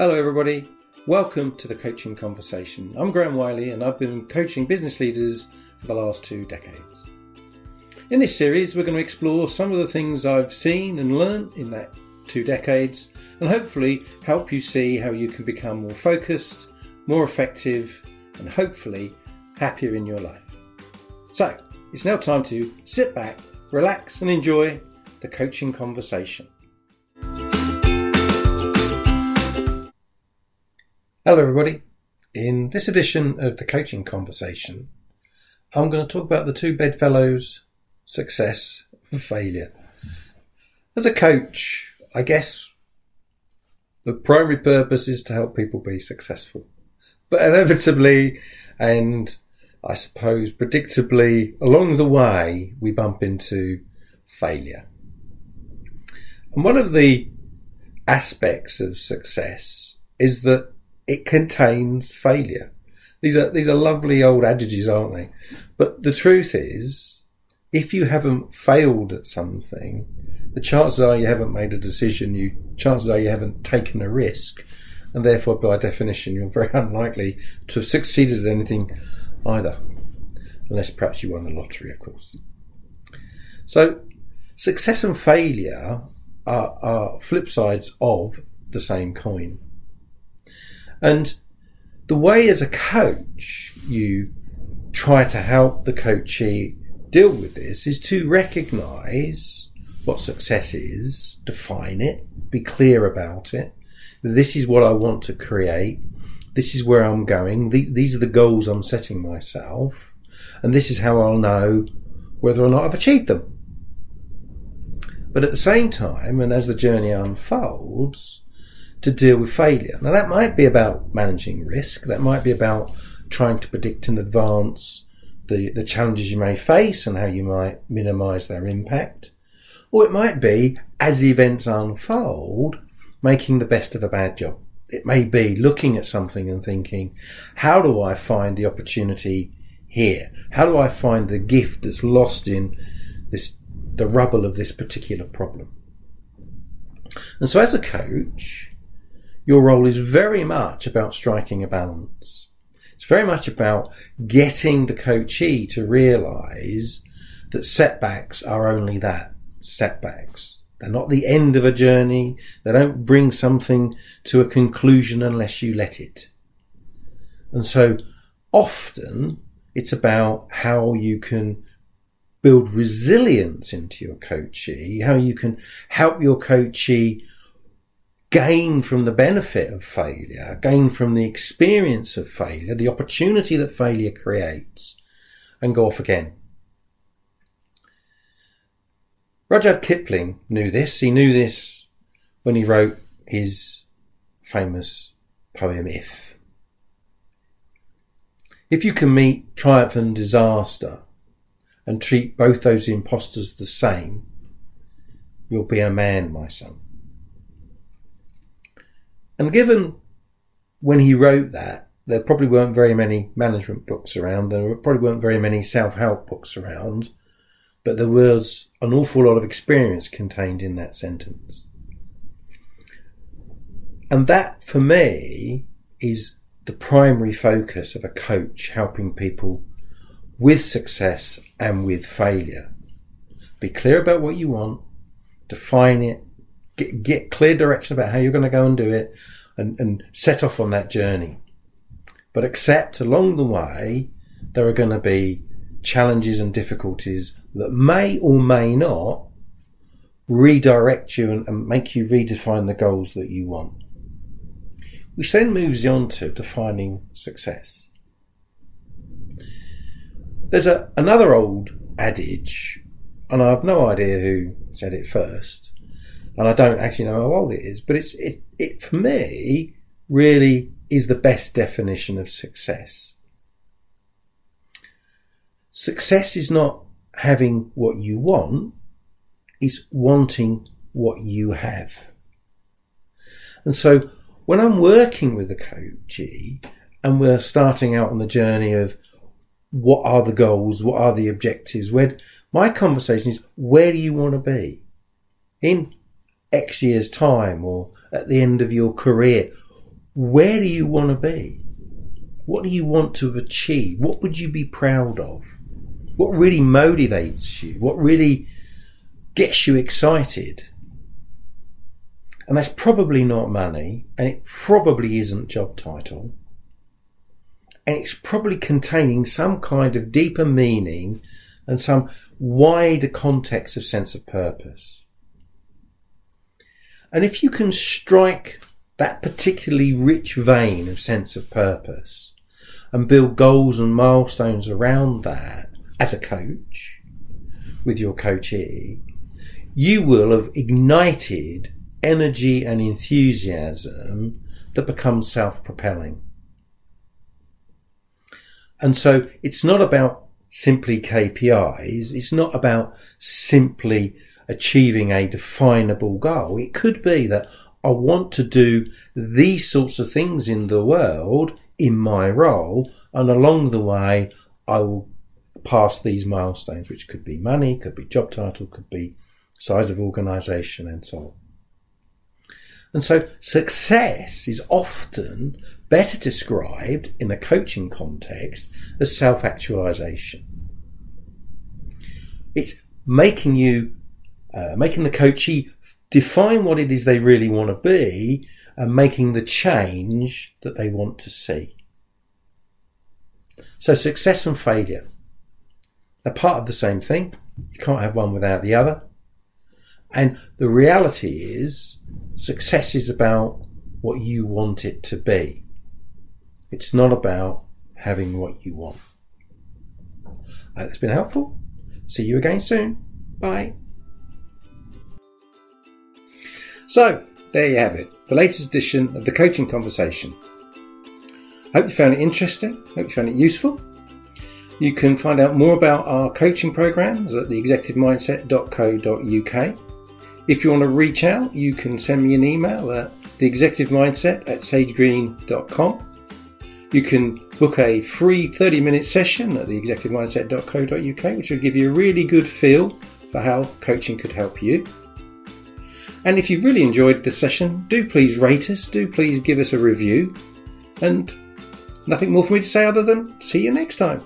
Hello, everybody. Welcome to the Coaching Conversation. I'm Graham Wiley, and I've been coaching business leaders for the last two decades. In this series, we're going to explore some of the things I've seen and learned in that two decades, and hopefully help you see how you can become more focused, more effective, and hopefully happier in your life. So, it's now time to sit back, relax, and enjoy the coaching conversation. Hello, everybody. In this edition of the coaching conversation, I'm going to talk about the two bedfellows success and failure. As a coach, I guess the primary purpose is to help people be successful. But inevitably, and I suppose predictably, along the way, we bump into failure. And one of the aspects of success is that it contains failure. These are these are lovely old adages, aren't they? But the truth is, if you haven't failed at something, the chances are you haven't made a decision. You chances are you haven't taken a risk, and therefore, by definition, you're very unlikely to have succeeded at anything either, unless perhaps you won the lottery, of course. So, success and failure are, are flip sides of the same coin. And the way as a coach you try to help the coachee deal with this is to recognize what success is, define it, be clear about it. This is what I want to create. This is where I'm going. These are the goals I'm setting myself. And this is how I'll know whether or not I've achieved them. But at the same time, and as the journey unfolds, to deal with failure. Now, that might be about managing risk, that might be about trying to predict in advance the, the challenges you may face and how you might minimize their impact. Or it might be, as events unfold, making the best of a bad job. It may be looking at something and thinking, how do I find the opportunity here? How do I find the gift that's lost in this, the rubble of this particular problem? And so as a coach, your role is very much about striking a balance. It's very much about getting the coachee to realize that setbacks are only that setbacks. They're not the end of a journey. They don't bring something to a conclusion unless you let it. And so often it's about how you can build resilience into your coachee, how you can help your coachee gain from the benefit of failure, gain from the experience of failure, the opportunity that failure creates, and go off again. Rudyard Kipling knew this. He knew this when he wrote his famous poem If. If you can meet triumph and disaster and treat both those impostors the same, you'll be a man, my son. And given when he wrote that, there probably weren't very many management books around. There probably weren't very many self help books around, but there was an awful lot of experience contained in that sentence. And that, for me, is the primary focus of a coach helping people with success and with failure. Be clear about what you want, define it, get, get clear direction about how you're going to go and do it and, and set off on that journey. But accept along the way there are going to be challenges and difficulties that may or may not redirect you and, and make you redefine the goals that you want. Which then moves you on to defining success. There's a, another old adage, and I have no idea who said it first, and I don't actually know how old it is, but it's it, it for me really is the best definition of success. Success is not having what you want, it's wanting what you have. And so when I'm working with a coachee and we're starting out on the journey of what are the goals, what are the objectives, where my conversation is where do you want to be? In X years' time or at the end of your career? where do you want to be? What do you want to achieve? What would you be proud of? What really motivates you? What really gets you excited? And that's probably not money, and it probably isn't job title, and it's probably containing some kind of deeper meaning and some wider context of sense of purpose. And if you can strike that particularly rich vein of sense of purpose and build goals and milestones around that as a coach with your coachee, you will have ignited energy and enthusiasm that becomes self propelling. And so it's not about simply KPIs. It's not about simply achieving a definable goal. It could be that I want to do these sorts of things in the world in my role, and along the way, I will pass these milestones, which could be money, could be job title, could be size of organization, and so on. And so success is often better described in a coaching context as self actualization. It's making you, uh, making the coachee define what it is they really want to be and making the change that they want to see. So success and failure are part of the same thing. You can't have one without the other. And the reality is success is about what you want it to be. It's not about having what you want. I hope it's been helpful. See you again soon. Bye. So, there you have it, the latest edition of the Coaching Conversation. Hope you found it interesting, hope you found it useful. You can find out more about our coaching programs at theexecutivemindset.co.uk. If you want to reach out, you can send me an email at theexecutivemindset at sagegreen.com. You can book a free 30 minute session at theexecutivemindset.co.uk, which will give you a really good feel for how coaching could help you. And if you've really enjoyed the session, do please rate us, do please give us a review, and nothing more for me to say other than see you next time.